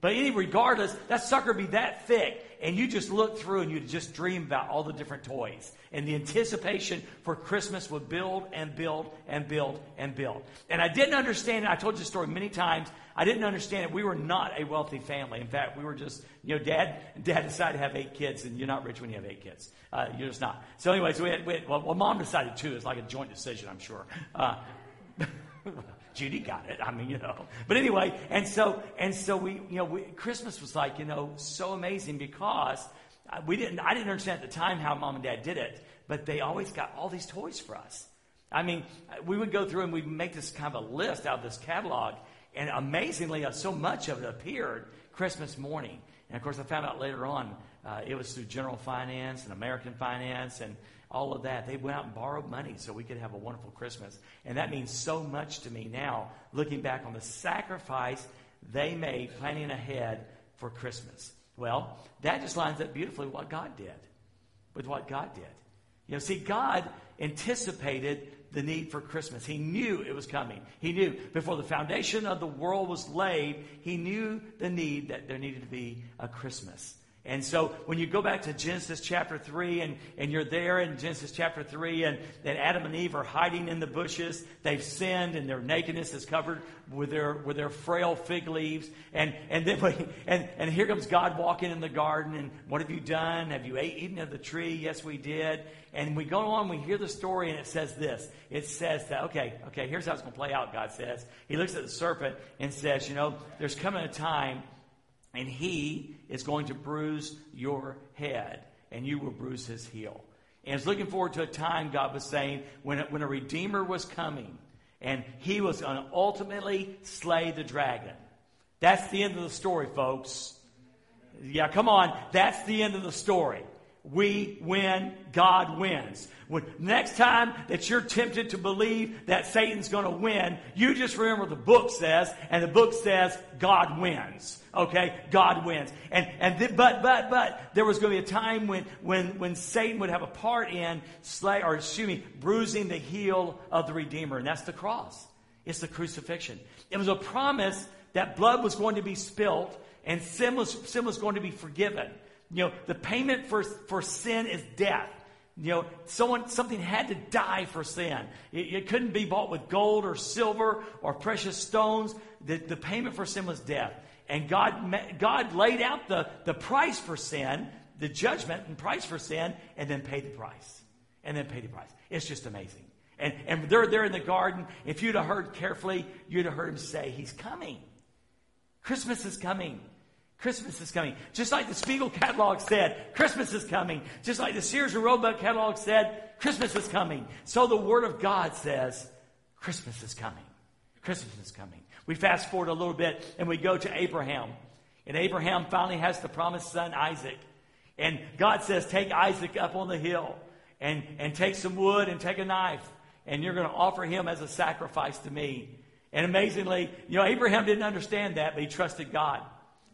But any regardless, that sucker be that thick, and you just look through and you just dream about all the different toys. And the anticipation for Christmas would build and build and build and build. And I didn't understand it. I told you the story many times. I didn't understand it. We were not a wealthy family. In fact, we were just, you know, dad, dad decided to have eight kids, and you're not rich when you have eight kids. Uh, you're just not. So, anyways, we had, we had well, well, mom decided too. It's like a joint decision, I'm sure. Uh, Judy got it. I mean, you know. But anyway, and so and so we, you know, we, Christmas was like, you know, so amazing because we didn't. I didn't understand at the time how mom and dad did it, but they always got all these toys for us. I mean, we would go through and we'd make this kind of a list out of this catalog, and amazingly, uh, so much of it appeared Christmas morning. And of course, I found out later on uh, it was through General Finance and American Finance and all of that. They went out and borrowed money so we could have a wonderful Christmas. And that means so much to me now, looking back on the sacrifice they made planning ahead for Christmas. Well, that just lines up beautifully with what God did. With what God did. You know, see, God anticipated the need for Christmas. He knew it was coming. He knew before the foundation of the world was laid, He knew the need that there needed to be a Christmas. And so when you go back to Genesis chapter 3 and, and you're there in Genesis chapter 3 and, and Adam and Eve are hiding in the bushes, they've sinned and their nakedness is covered with their, with their frail fig leaves. And, and then, we, and, and here comes God walking in the garden and what have you done? Have you ate, eaten of the tree? Yes, we did. And we go on, we hear the story and it says this. It says that, okay, okay, here's how it's going to play out, God says. He looks at the serpent and says, you know, there's coming a time and he is going to bruise your head, and you will bruise his heel. And it's looking forward to a time, God was saying, when, when a Redeemer was coming, and he was going to ultimately slay the dragon. That's the end of the story, folks. Yeah, come on. That's the end of the story. We win, God wins. When, next time that you're tempted to believe that Satan's going to win, you just remember the book says, and the book says God wins. Okay, God wins. And and but but but there was going to be a time when when when Satan would have a part in slay or excuse me, bruising the heel of the Redeemer, and that's the cross. It's the crucifixion. It was a promise that blood was going to be spilt and sin was sin was going to be forgiven. You know, the payment for, for sin is death. You know, someone, something had to die for sin. It, it couldn't be bought with gold or silver or precious stones. The, the payment for sin was death. And God, God laid out the, the price for sin, the judgment and price for sin, and then paid the price. And then paid the price. It's just amazing. And, and they're there in the garden. If you'd have heard carefully, you'd have heard him say, He's coming. Christmas is coming. Christmas is coming. Just like the Spiegel catalog said, Christmas is coming. Just like the Sears and Roebuck catalog said, Christmas is coming. So the Word of God says, Christmas is coming. Christmas is coming. We fast forward a little bit and we go to Abraham. And Abraham finally has the promised son, Isaac. And God says, Take Isaac up on the hill and, and take some wood and take a knife. And you're going to offer him as a sacrifice to me. And amazingly, you know, Abraham didn't understand that, but he trusted God.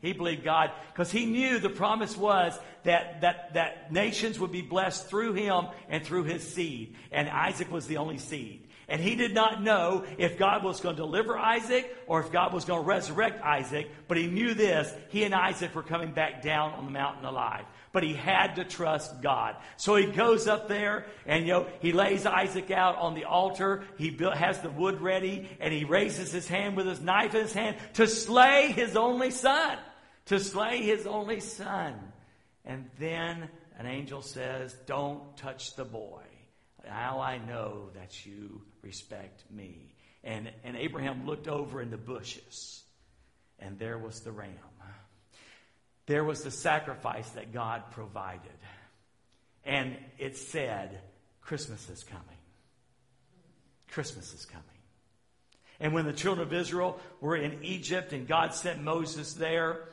He believed God because he knew the promise was that, that, that nations would be blessed through him and through his seed. And Isaac was the only seed. And he did not know if God was going to deliver Isaac or if God was going to resurrect Isaac, but he knew this. He and Isaac were coming back down on the mountain alive. But he had to trust God. So he goes up there and, you know, he lays Isaac out on the altar. He built, has the wood ready and he raises his hand with his knife in his hand to slay his only son to slay his only son. And then an angel says, Don't touch the boy. Now I know that you respect me. And, and Abraham looked over in the bushes, and there was the ram. There was the sacrifice that God provided. And it said, Christmas is coming. Christmas is coming. And when the children of Israel were in Egypt and God sent Moses there,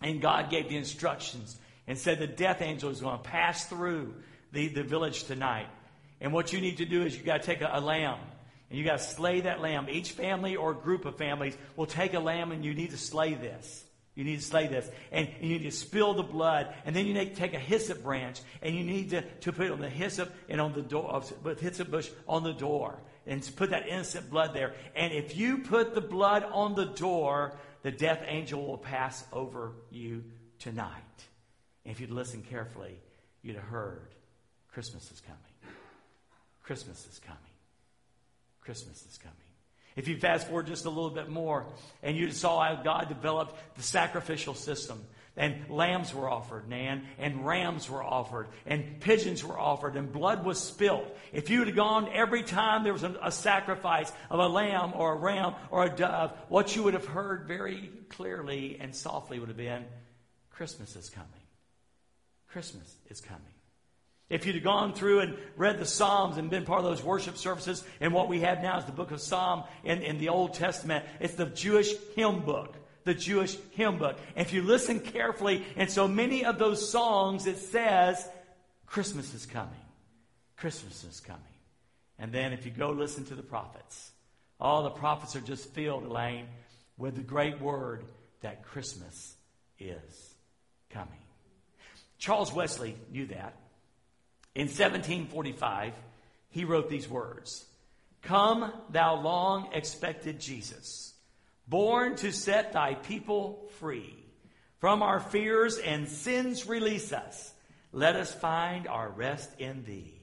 and God gave the instructions and said the death angel is going to pass through the, the village tonight. And what you need to do is you got to take a, a lamb and you got to slay that lamb. Each family or group of families will take a lamb and you need to slay this. You need to slay this. And, and you need to spill the blood. And then you need to take a hyssop branch and you need to, to put it on the hyssop and on the door, with hyssop bush on the door. And put that innocent blood there. And if you put the blood on the door, the death angel will pass over you tonight. And if you'd listened carefully, you'd have heard Christmas is coming. Christmas is coming. Christmas is coming. If you fast forward just a little bit more and you saw how God developed the sacrificial system, and lambs were offered, Nan, and rams were offered, and pigeons were offered, and blood was spilled. If you had gone every time there was a, a sacrifice of a lamb or a ram or a dove, what you would have heard very clearly and softly would have been Christmas is coming. Christmas is coming. If you'd have gone through and read the Psalms and been part of those worship services, and what we have now is the book of Psalm in, in the Old Testament, it's the Jewish hymn book the Jewish hymn book. if you listen carefully, in so many of those songs, it says, Christmas is coming. Christmas is coming. And then if you go listen to the prophets, all the prophets are just filled, Elaine, with the great word that Christmas is coming. Charles Wesley knew that. In 1745, he wrote these words Come, thou long expected Jesus born to set thy people free. From our fears and sins release us. Let us find our rest in thee.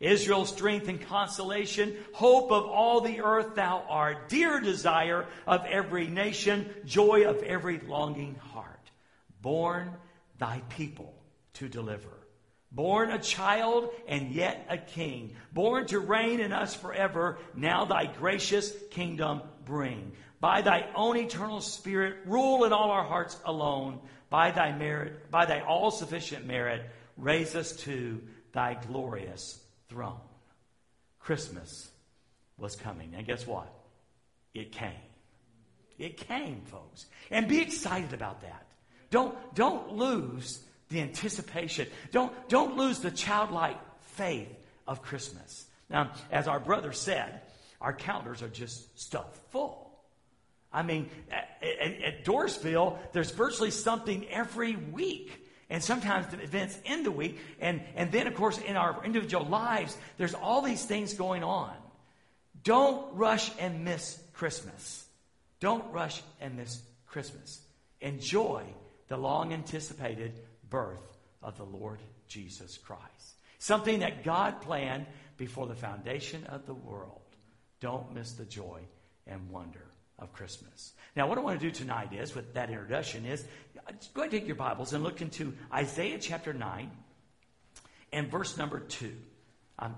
Israel's strength and consolation, hope of all the earth, thou art, dear desire of every nation, joy of every longing heart. Born thy people to deliver. Born a child and yet a king. Born to reign in us forever, now thy gracious kingdom bring by thy own eternal spirit, rule in all our hearts alone. By thy merit, by thy all sufficient merit, raise us to thy glorious throne. Christmas was coming. And guess what? It came. It came, folks. And be excited about that. Don't, don't lose the anticipation. Don't, don't lose the childlike faith of Christmas. Now, as our brother said, our calendars are just stuffed full. I mean, at, at, Dorrisville, there's virtually something every week and sometimes the events in the week. And, and then, of course, in our individual lives, there's all these things going on. Don't rush and miss Christmas. Don't rush and miss Christmas. Enjoy the long anticipated birth of the Lord Jesus Christ. Something that God planned before the foundation of the world. Don't miss the joy and wonder of Christmas. Now, what I want to do tonight is, with that introduction, is go ahead and take your Bibles and look into Isaiah chapter 9 and verse number 2. Um,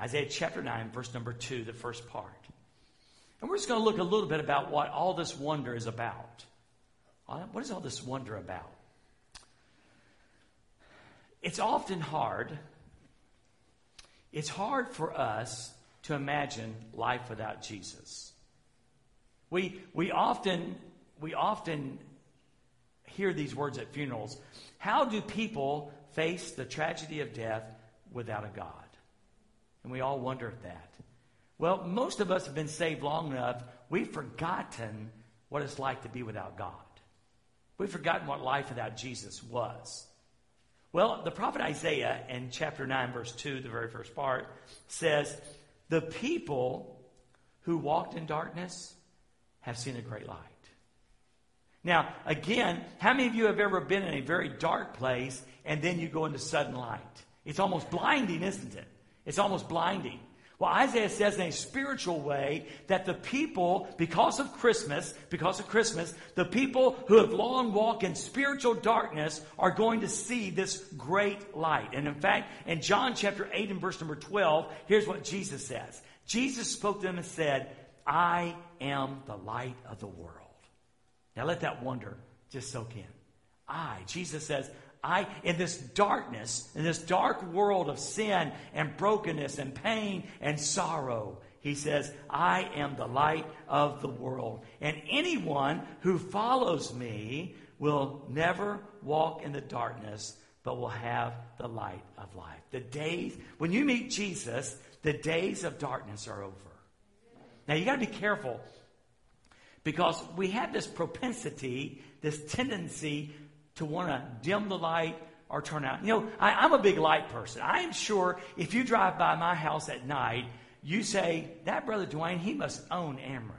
Isaiah chapter 9, verse number 2, the first part. And we're just going to look a little bit about what all this wonder is about. Uh, what is all this wonder about? It's often hard. It's hard for us to imagine life without Jesus. We, we, often, we often hear these words at funerals. How do people face the tragedy of death without a God? And we all wonder at that. Well, most of us have been saved long enough, we've forgotten what it's like to be without God. We've forgotten what life without Jesus was. Well, the prophet Isaiah in chapter 9, verse 2, the very first part, says, The people who walked in darkness have seen a great light. Now, again, how many of you have ever been in a very dark place and then you go into sudden light? It's almost blinding, isn't it? It's almost blinding. Well, Isaiah says in a spiritual way that the people, because of Christmas, because of Christmas, the people who have long walked in spiritual darkness are going to see this great light. And in fact, in John chapter 8 and verse number 12, here's what Jesus says. Jesus spoke to them and said, I am the light of the world. Now let that wonder just soak in. I, Jesus says, I, in this darkness, in this dark world of sin and brokenness and pain and sorrow, he says, I am the light of the world. And anyone who follows me will never walk in the darkness, but will have the light of life. The days, when you meet Jesus, the days of darkness are over. Now you got to be careful because we have this propensity, this tendency to want to dim the light or turn out. You know, I, am a big light person. I am sure if you drive by my house at night, you say, that brother Dwayne, he must own Ameren.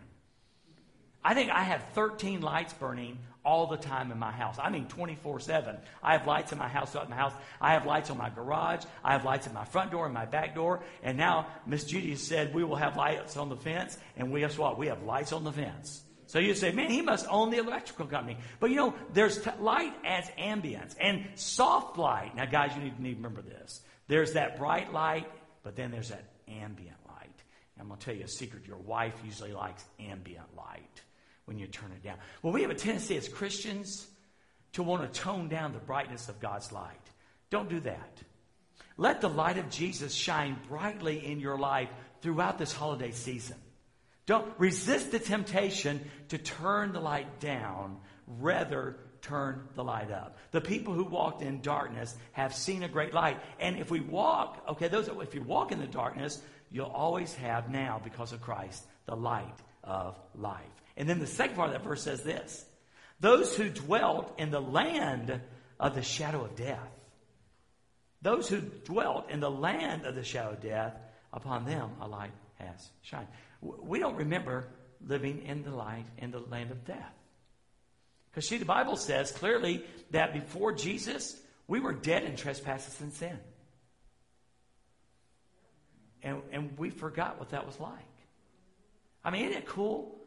I think I have 13 lights burning all the time in my house. I mean 24 7. I have lights in my house, throughout my house. I have lights on my garage. I have lights in my front door and my back door. And now Miss Judy said we will have lights on the fence. And we, guess what? We have lights on the fence. So you say, man, he must own the electrical company. But you know, there's t- light adds ambience and soft light. Now, guys, you need, need to remember this. There's that bright light, but then there's that ambient light. And I'm going to tell you a secret. Your wife usually likes ambient light when you turn it down. Well, we have a tendency as Christians to want to tone down the brightness of God's light. Don't do that. Let the light of Jesus shine brightly in your life throughout this holiday season. Don't resist the temptation to turn the light down, rather turn the light up. The people who walked in darkness have seen a great light. And if we walk, okay, those if you walk in the darkness, you'll always have now because of Christ the light of life. And then the second part of that verse says this Those who dwelt in the land of the shadow of death, those who dwelt in the land of the shadow of death, upon them a light has shined. We don't remember living in the light in the land of death. Because, see, the Bible says clearly that before Jesus, we were dead in trespasses and sin. And, and we forgot what that was like. I mean, isn't it cool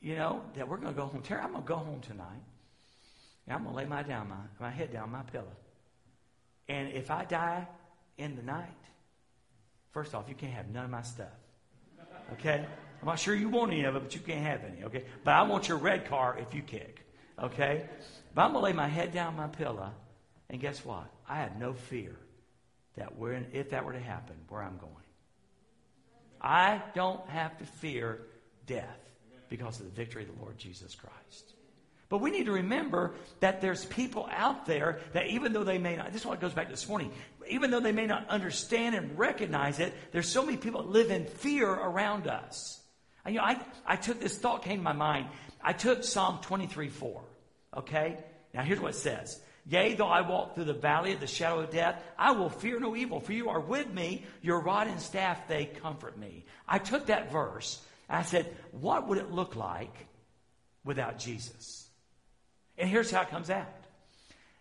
you know, that we're going to go home. Terry, I'm going to go home tonight. And I'm going to lay my down my, my head down my pillow. And if I die in the night, first off, you can't have none of my stuff. Okay? I'm not sure you want any of it, but you can't have any. Okay? But I want your red car if you kick. Okay? But I'm going to lay my head down my pillow. And guess what? I have no fear that when, if that were to happen, where I'm going. I don't have to fear death because of the victory of the Lord Jesus Christ. But we need to remember that there's people out there that even though they may not, this is what goes back to this morning, even though they may not understand and recognize it, there's so many people that live in fear around us. And, you know, I, I took this thought came to my mind. I took Psalm 23 4. Okay? Now here's what it says. Yea, though I walk through the valley of the shadow of death, I will fear no evil, for you are with me. Your rod and staff, they comfort me. I took that verse I said, what would it look like without Jesus? And here's how it comes out.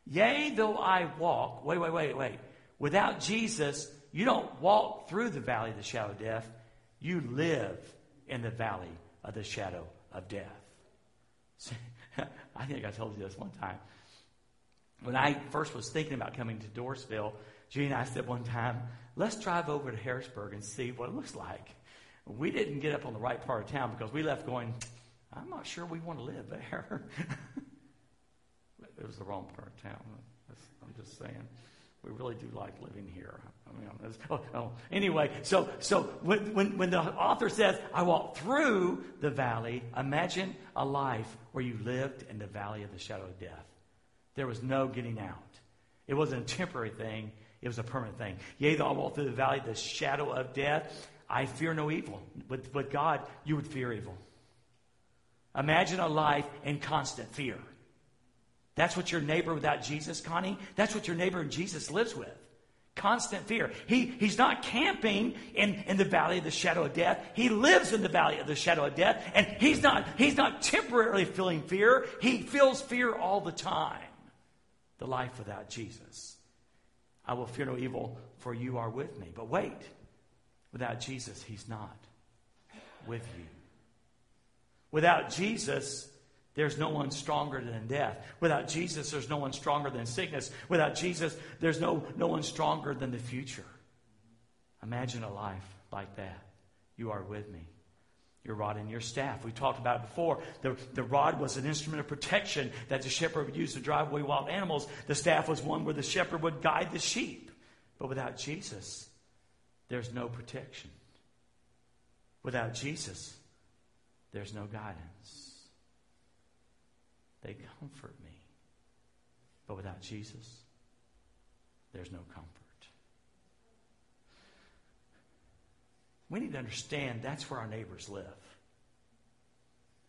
Yea, though I walk, wait, wait, wait, wait. Without Jesus, you don't walk through the valley of the shadow of death. You live in the valley of the shadow of death. I think I told you this one time. When I first was thinking about coming to Dorrisville, Gene and I said one time, let's drive over to Harrisburg and see what it looks like. We didn't get up on the right part of town because we left going, I'm not sure we want to live there. it was the wrong part of town. I'm just saying. We really do like living here. I mean, oh, oh. Anyway, so so when, when, when the author says, "I walk through the valley," imagine a life where you lived in the valley of the shadow of death. There was no getting out. It wasn't a temporary thing; it was a permanent thing. Yea, though I walk through the valley of the shadow of death, I fear no evil. But, but God, you would fear evil. Imagine a life in constant fear. That's what your neighbor without Jesus, Connie, that's what your neighbor in Jesus lives with. Constant fear. He, he's not camping in, in the valley of the shadow of death. He lives in the valley of the shadow of death. And he's not, he's not temporarily feeling fear. He feels fear all the time. The life without Jesus. I will fear no evil, for you are with me. But wait. Without Jesus, He's not with you. Without Jesus, there's no one stronger than death. Without Jesus, there's no one stronger than sickness. Without Jesus, there's no, no one stronger than the future. Imagine a life like that. You are with me. Your rod and your staff. We talked about it before. The, the rod was an instrument of protection that the shepherd would use to drive away wild animals. The staff was one where the shepherd would guide the sheep. But without Jesus, there's no protection. Without Jesus, there's no guidance. They comfort me. But without Jesus, there's no comfort. We need to understand that's where our neighbors live.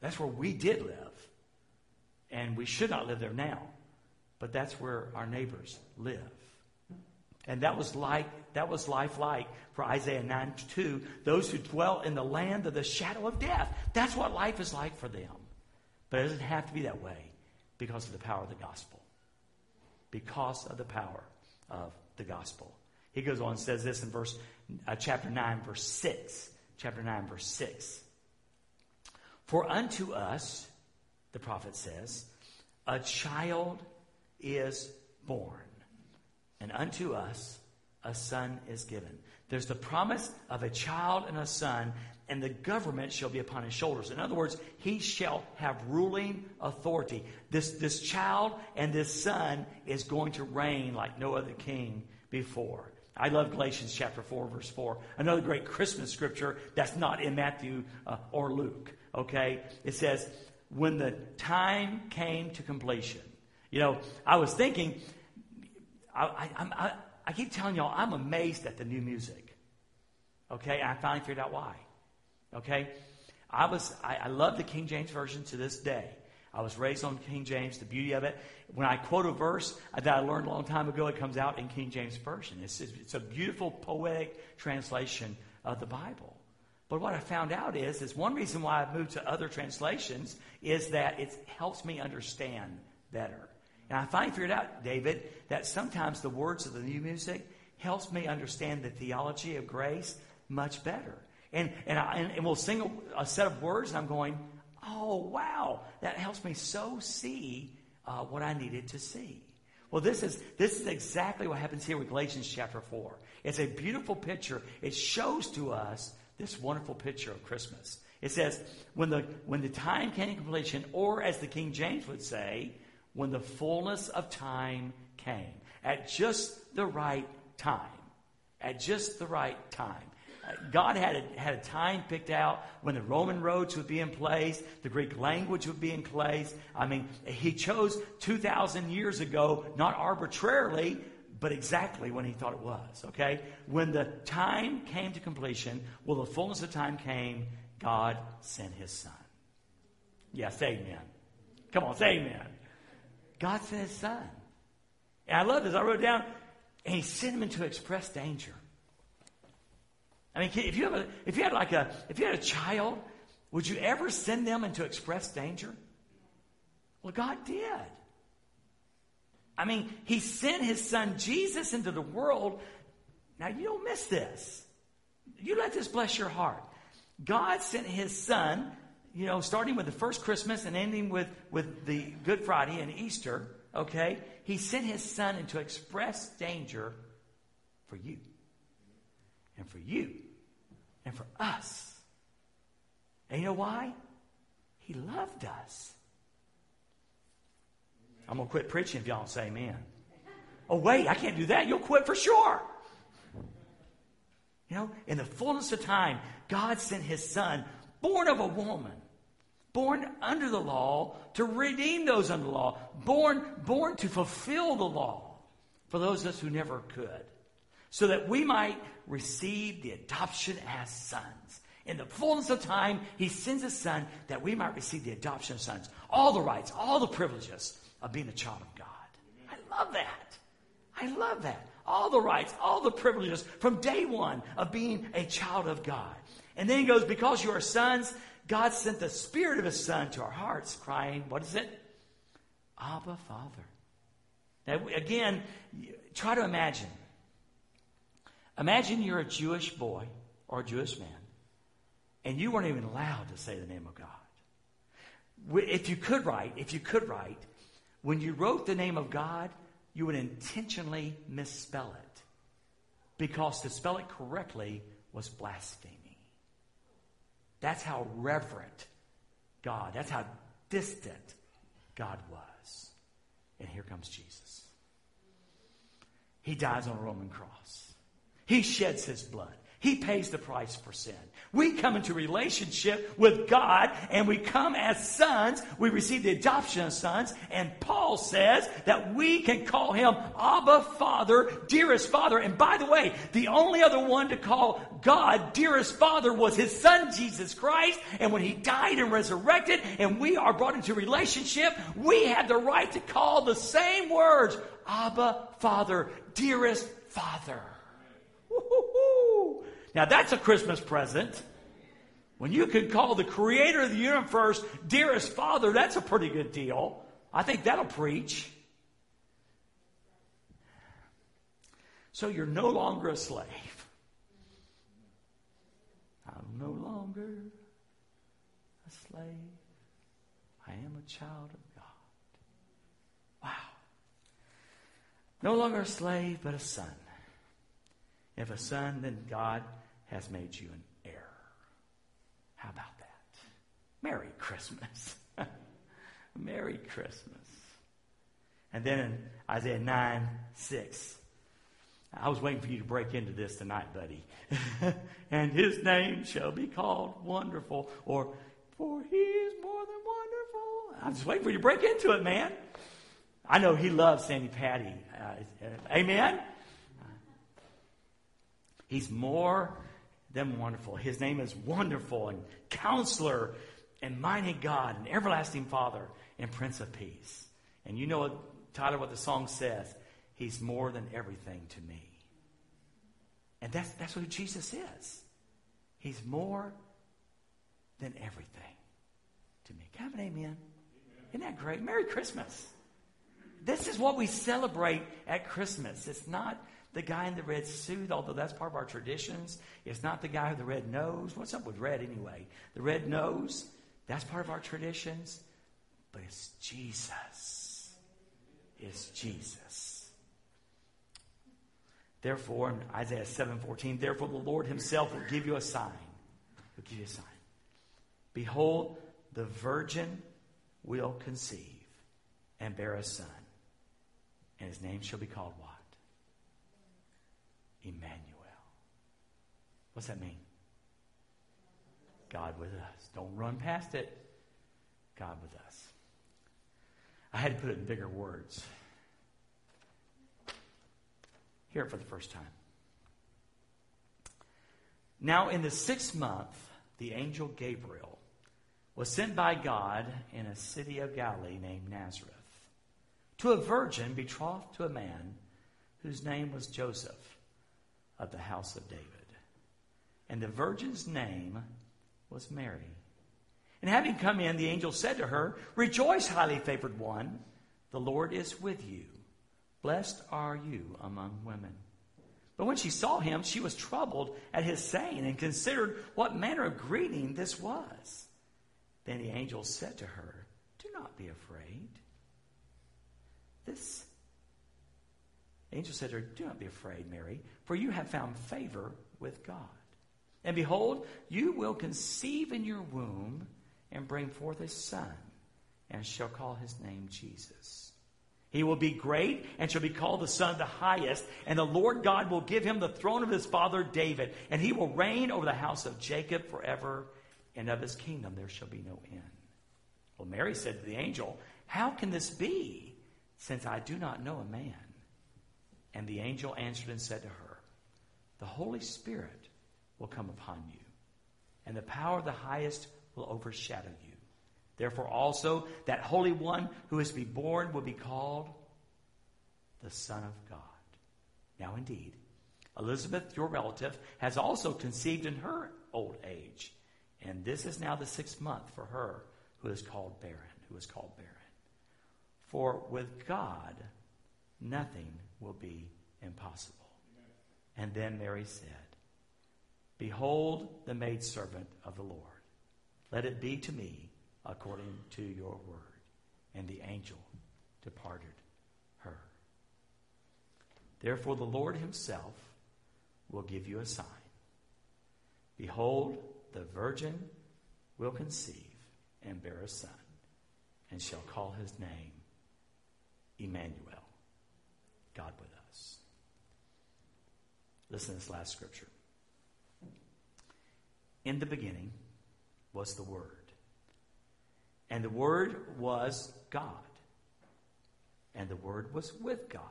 That's where we did live. And we should not live there now. But that's where our neighbors live. And that was like that was life like for Isaiah 9 2, those who dwell in the land of the shadow of death. That's what life is like for them. But it doesn't have to be that way because of the power of the gospel. Because of the power of the gospel. He goes on and says this in verse uh, chapter 9 verse 6. Chapter 9 verse 6. For unto us, the prophet says, a child is born, and unto us a son is given. There's the promise of a child and a son, and the government shall be upon his shoulders. In other words, he shall have ruling authority. This, this child and this son is going to reign like no other king before. I love Galatians chapter 4, verse 4. Another great Christmas scripture that's not in Matthew uh, or Luke. Okay? It says, when the time came to completion. You know, I was thinking, I, I, I, I keep telling y'all, I'm amazed at the new music. Okay? I finally figured out why. Okay? I was, I, I love the King James Version to this day. I was raised on King James, the beauty of it. When I quote a verse that I learned a long time ago, it comes out in King James Version. It's, it's a beautiful poetic translation of the Bible. But what I found out is, is one reason why I've moved to other translations is that it helps me understand better. And I finally figured out, David, that sometimes the words of the new music helps me understand the theology of grace much better. And, and, I, and, and we'll sing a, a, set of words, and I'm going, oh, wow, that helps me so see uh, what I needed to see. Well, this is, this is exactly what happens here with Galatians chapter 4. It's a beautiful picture. It shows to us this wonderful picture of Christmas. It says, when the, when the time came to completion, or as the King James would say, when the fullness of time came, at just the right time. At just the right time. Uh, God had a, had a time picked out when the Roman roads would be in place, the Greek language would be in place. I mean, He chose 2,000 years ago, not arbitrarily, but exactly when He thought it was, okay? When the time came to completion, well, the fullness of time came, God sent His Son. Yes, amen. Come on, say amen. God sent His Son. And I love this. I wrote down, and He sent Him into express danger. I mean, if you have a, if you had like a, if you had a child, would you ever send them into express danger? Well, God did. I mean, He sent His Son Jesus into the world. Now, you don't miss this. You let this bless your heart. God sent His Son, you know, starting with the first Christmas and ending with, with the Good Friday and Easter, okay? He sent His Son into express danger for you and for you and for us. And you know why? He loved us. I'm going to quit preaching if y'all don't say amen. Oh, wait, I can't do that. You'll quit for sure. You know, in the fullness of time, God sent his son, born of a woman, born under the law, to redeem those under the law, born, born to fulfill the law for those of us who never could so that we might receive the adoption as sons. In the fullness of time, he sends his son that we might receive the adoption of sons. All the rights, all the privileges of being a child of God. I love that. I love that. All the rights, all the privileges from day one of being a child of God. And then he goes, because you are sons, God sent the Spirit of His Son to our hearts, crying, what is it? Abba, Father. Now, again, try to imagine Imagine you're a Jewish boy or a Jewish man, and you weren't even allowed to say the name of God. If you could write, if you could write, when you wrote the name of God, you would intentionally misspell it. Because to spell it correctly was blasphemy. That's how reverent God, that's how distant God was. And here comes Jesus. He dies on a Roman cross. He sheds his blood. He pays the price for sin. We come into relationship with God and we come as sons. We receive the adoption of sons. And Paul says that we can call him Abba Father, dearest Father. And by the way, the only other one to call God dearest Father was his son Jesus Christ. And when he died and resurrected and we are brought into relationship, we have the right to call the same words Abba Father, dearest Father. Now that's a Christmas present. When you can call the creator of the universe dearest father, that's a pretty good deal. I think that'll preach. So you're no longer a slave. I'm no longer a slave. I am a child of God. Wow. No longer a slave, but a son. If a son, then God has made you an heir. How about that? Merry Christmas. Merry Christmas. And then in Isaiah 9 6, I was waiting for you to break into this tonight, buddy. and his name shall be called Wonderful, or For he is more than wonderful. I'm just waiting for you to break into it, man. I know he loves Sandi Patty. Uh, amen? He's more than wonderful. His name is Wonderful and Counselor and Mighty God and Everlasting Father and Prince of Peace. And you know what, Tyler, what the song says? He's more than everything to me. And that's, that's who Jesus is. He's more than everything to me. Can I have an amen? amen? Isn't that great? Merry Christmas. This is what we celebrate at Christmas. It's not the guy in the red suit, although that's part of our traditions. It's not the guy with the red nose. What's up with red anyway? The red nose, that's part of our traditions. But it's Jesus. It's Jesus. Therefore, in Isaiah 7:14, therefore the Lord himself will give you a sign. He'll give you a sign. Behold, the virgin will conceive and bear a son, and his name shall be called? Emmanuel. What's that mean? God with us. Don't run past it. God with us. I had to put it in bigger words. Hear it for the first time. Now, in the sixth month, the angel Gabriel was sent by God in a city of Galilee named Nazareth to a virgin betrothed to a man whose name was Joseph of the house of David. And the virgin's name was Mary. And having come in, the angel said to her, Rejoice, highly favored one, the Lord is with you. Blessed are you among women. But when she saw him, she was troubled at his saying and considered what manner of greeting this was. Then the angel said to her, Do not be afraid. This the angel said to her, Do not be afraid, Mary, for you have found favor with God. And behold, you will conceive in your womb and bring forth a son, and shall call his name Jesus. He will be great and shall be called the Son of the Highest, and the Lord God will give him the throne of his father David, and he will reign over the house of Jacob forever, and of his kingdom there shall be no end. Well, Mary said to the angel, How can this be, since I do not know a man? And the angel answered and said to her, The Holy Spirit will come upon you, and the power of the highest will overshadow you. Therefore, also, that Holy One who is to be born will be called the Son of God. Now, indeed, Elizabeth, your relative, has also conceived in her old age. And this is now the sixth month for her who is called barren, who is called barren. For with God, nothing will be impossible. And then Mary said, Behold the maidservant of the Lord. Let it be to me according to your word. And the angel departed her. Therefore, the Lord himself will give you a sign. Behold, the virgin will conceive and bear a son, and shall call his name Emmanuel. God with us. Listen to this last scripture. In the beginning was the Word, and the Word was God, and the Word was with God.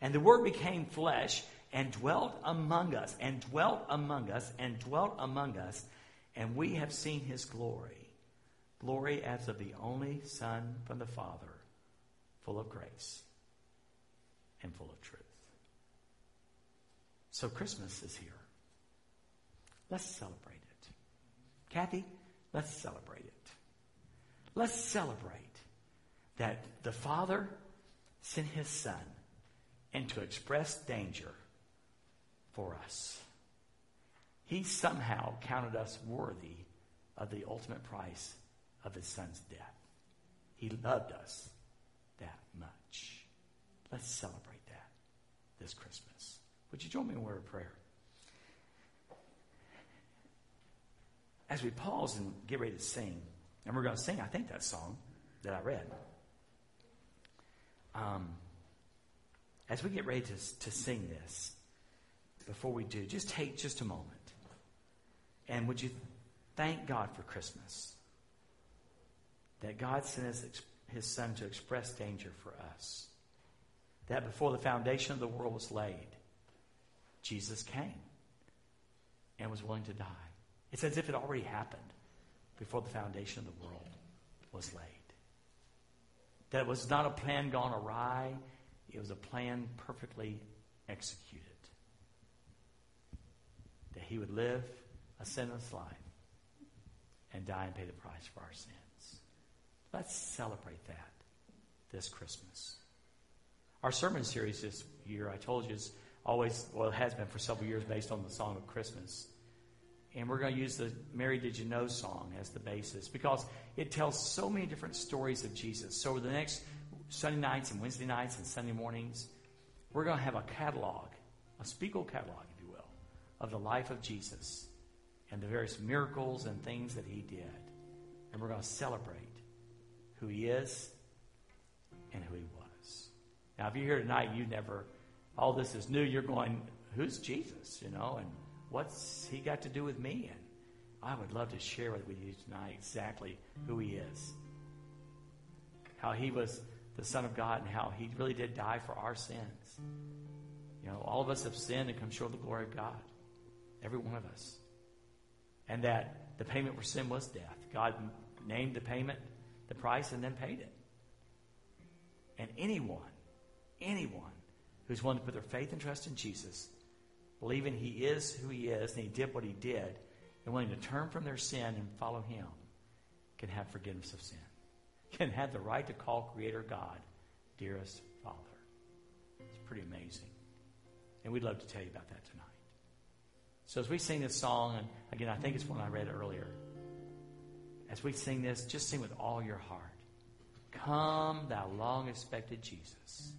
And the Word became flesh and dwelt among us, and dwelt among us, and dwelt among us, and we have seen his glory. Glory as of the only Son from the Father, full of grace and full of truth. So Christmas is here. Let's celebrate it. Kathy, let's celebrate it. Let's celebrate that the Father sent his Son and to express danger for us. He somehow counted us worthy of the ultimate price of his Son's death. He loved us. Let's celebrate that this Christmas. Would you join me in a word of prayer? As we pause and get ready to sing, and we're going to sing, I think, that song that I read. Um, as we get ready to, to sing this, before we do, just take just a moment. And would you thank God for Christmas? That God sent his, his Son to express danger for us. That before the foundation of the world was laid, Jesus came and was willing to die. It's as if it already happened before the foundation of the world was laid. That it was not a plan gone awry, it was a plan perfectly executed. That he would live a sinless life and die and pay the price for our sins. Let's celebrate that this Christmas. Our sermon series this year, I told you, is always, well, it has been for several years based on the song of Christmas. And we're going to use the Mary Did You Know song as the basis because it tells so many different stories of Jesus. So, over the next Sunday nights and Wednesday nights and Sunday mornings, we're going to have a catalog, a Spiegel catalog, if you will, of the life of Jesus and the various miracles and things that he did. And we're going to celebrate who he is and who he was. Now, if you're here tonight, you never, all this is new, you're going, who's Jesus, you know, and what's he got to do with me? And I would love to share with you tonight exactly who he is. How he was the Son of God and how he really did die for our sins. You know, all of us have sinned and come short of the glory of God. Every one of us. And that the payment for sin was death. God named the payment, the price, and then paid it. And anyone, anyone who's willing to put their faith and trust in Jesus believing he is who he is and he did what he did, and willing to turn from their sin and follow him, can have forgiveness of sin, can have the right to call Creator God dearest Father. It's pretty amazing. And we'd love to tell you about that tonight. So as we sing this song, and again, I think it's one I read earlier. As we sing this, just sing with all your heart. Come, thou long expected Jesus.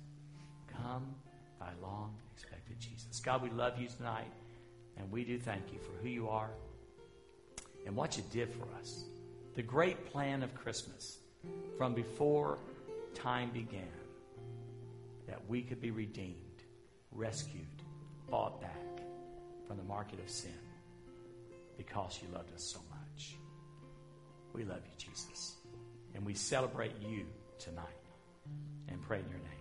Come, thy long expected Jesus. God, we love you tonight, and we do thank you for who you are and what you did for us. The great plan of Christmas from before time began that we could be redeemed, rescued, bought back from the market of sin because you loved us so much. We love you, Jesus. And we celebrate you tonight and pray in your name.